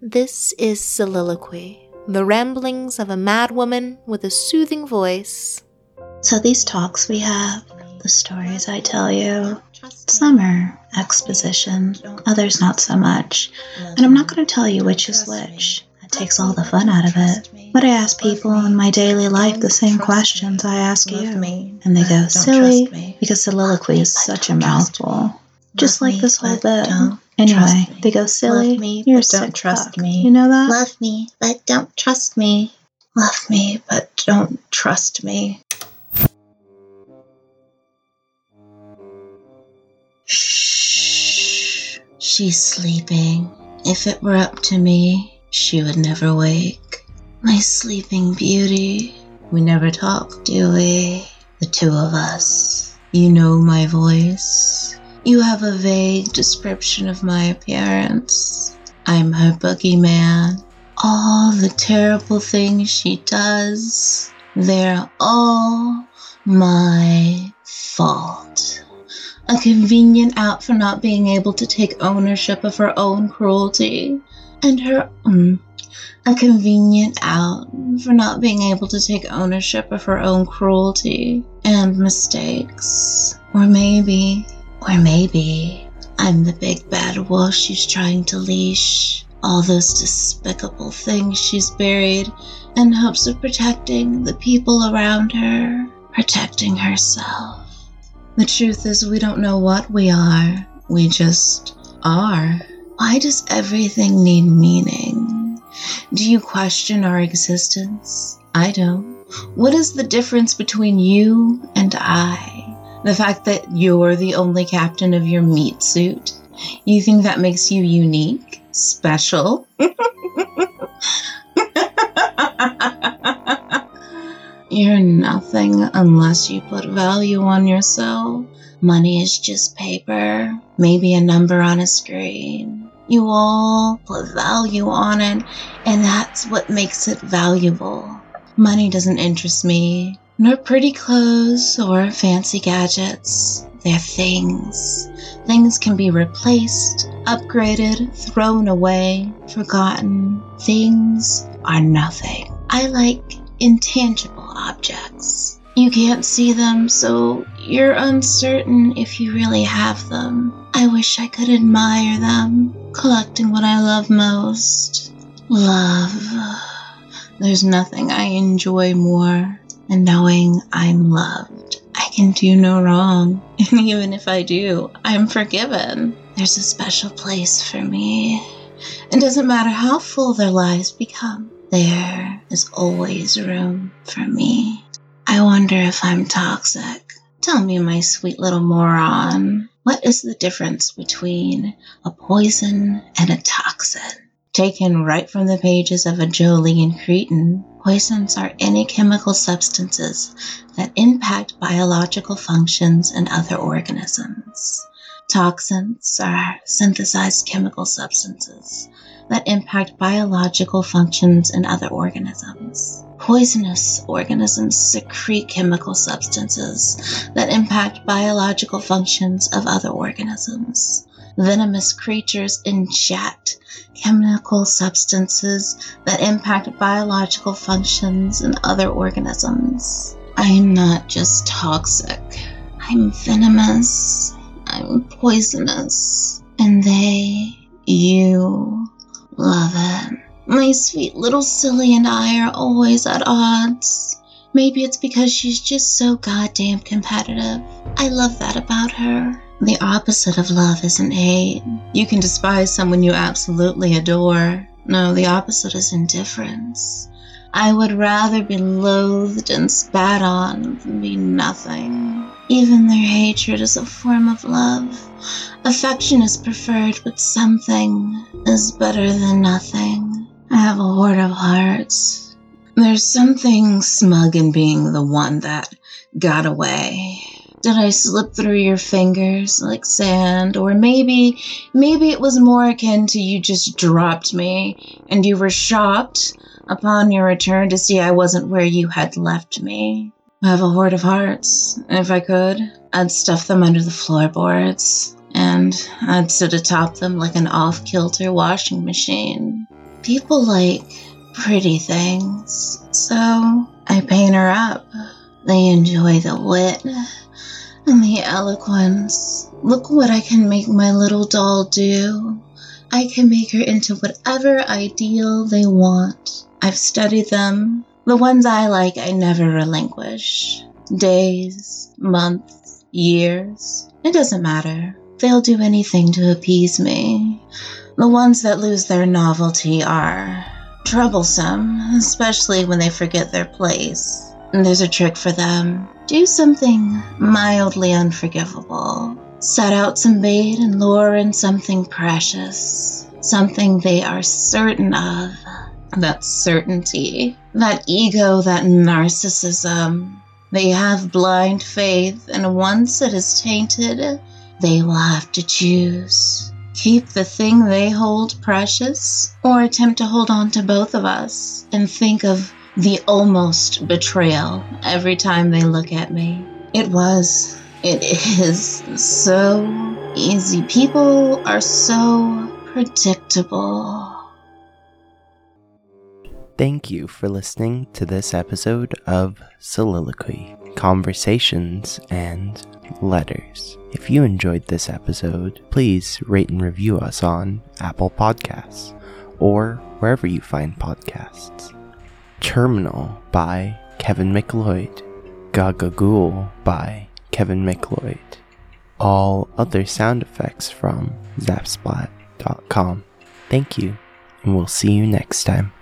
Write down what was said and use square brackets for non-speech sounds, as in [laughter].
This is Soliloquy, the ramblings of a madwoman with a soothing voice. So these talks we have, the stories I tell you, some are exposition, others not so much. And I'm not going to tell you which is which. It takes all the fun out of it. But I ask people in my daily life the same questions I ask you. And they go, silly, because soliloquy is such a mouthful. Just like this whole bit. Anyway, they go, silly, me, you're but don't trust fuck. me. You know that? Love me, but don't trust me. Love me, but don't trust me. Shh. She's sleeping. If it were up to me, she would never wake. My sleeping beauty. We never talk, do we? The two of us. You know my voice. You have a vague description of my appearance. I'm her boogeyman. All the terrible things she does, they're all my fault. A convenient out for not being able to take ownership of her own cruelty, and her mm, a convenient out for not being able to take ownership of her own cruelty and mistakes. Or maybe, or maybe I'm the big bad wolf she's trying to leash. All those despicable things she's buried in hopes of protecting the people around her, protecting herself. The truth is, we don't know what we are, we just are. Why does everything need meaning? Do you question our existence? I don't. What is the difference between you and I? The fact that you're the only captain of your meat suit? You think that makes you unique? Special? [laughs] You're nothing unless you put value on yourself. Money is just paper, maybe a number on a screen. You all put value on it, and that's what makes it valuable. Money doesn't interest me, nor pretty clothes or fancy gadgets. They're things. Things can be replaced, upgraded, thrown away, forgotten. Things are nothing. I like intangible objects. You can't see them, so you're uncertain if you really have them. I wish I could admire them, collecting what I love most love. There's nothing I enjoy more than knowing I'm loved. I can do no wrong, [laughs] and even if I do, I'm forgiven. There's a special place for me. It doesn't matter how full their lives become, there is always room for me. I wonder if I'm toxic. Tell me, my sweet little moron, what is the difference between a poison and a toxin? Taken right from the pages of a Jolene Cretan, poisons are any chemical substances that impact biological functions in other organisms. Toxins are synthesized chemical substances that impact biological functions in other organisms. Poisonous organisms secrete chemical substances that impact biological functions of other organisms. Venomous creatures inject chemical substances that impact biological functions in other organisms. I am not just toxic, I'm venomous, I'm poisonous, and they, you, love it. My sweet little silly and I are always at odds. Maybe it's because she's just so goddamn competitive. I love that about her. The opposite of love isn't hate. You can despise someone you absolutely adore. No, the opposite is indifference. I would rather be loathed and spat on than be nothing. Even their hatred is a form of love. Affection is preferred, but something is better than nothing. I have a hoard of hearts. There's something smug in being the one that got away. Did I slip through your fingers like sand? Or maybe, maybe it was more akin to you just dropped me and you were shocked upon your return to see I wasn't where you had left me. I have a hoard of hearts. If I could, I'd stuff them under the floorboards and I'd sit atop them like an off kilter washing machine. people like pretty things, so I paint her up. They enjoy the wit and the eloquence. Look what I can make my little doll do. I can make her into whatever ideal they want. I've studied them. The ones I like, I never relinquish. Days, months, years. It doesn't matter. They'll do anything to appease me. The ones that lose their novelty are troublesome, especially when they forget their place. There's a trick for them. Do something mildly unforgivable. Set out some bait and lure in something precious. Something they are certain of. That certainty. That ego, that narcissism. They have blind faith, and once it is tainted, they will have to choose. Keep the thing they hold precious, or attempt to hold on to both of us and think of the almost betrayal every time they look at me. It was, it is so easy. People are so predictable. Thank you for listening to this episode of Soliloquy, Conversations, and Letters. If you enjoyed this episode, please rate and review us on Apple Podcasts or wherever you find podcasts. Terminal by Kevin MacLeod. Gagagool by Kevin MacLeod. All other sound effects from Zapsplat.com. Thank you, and we'll see you next time.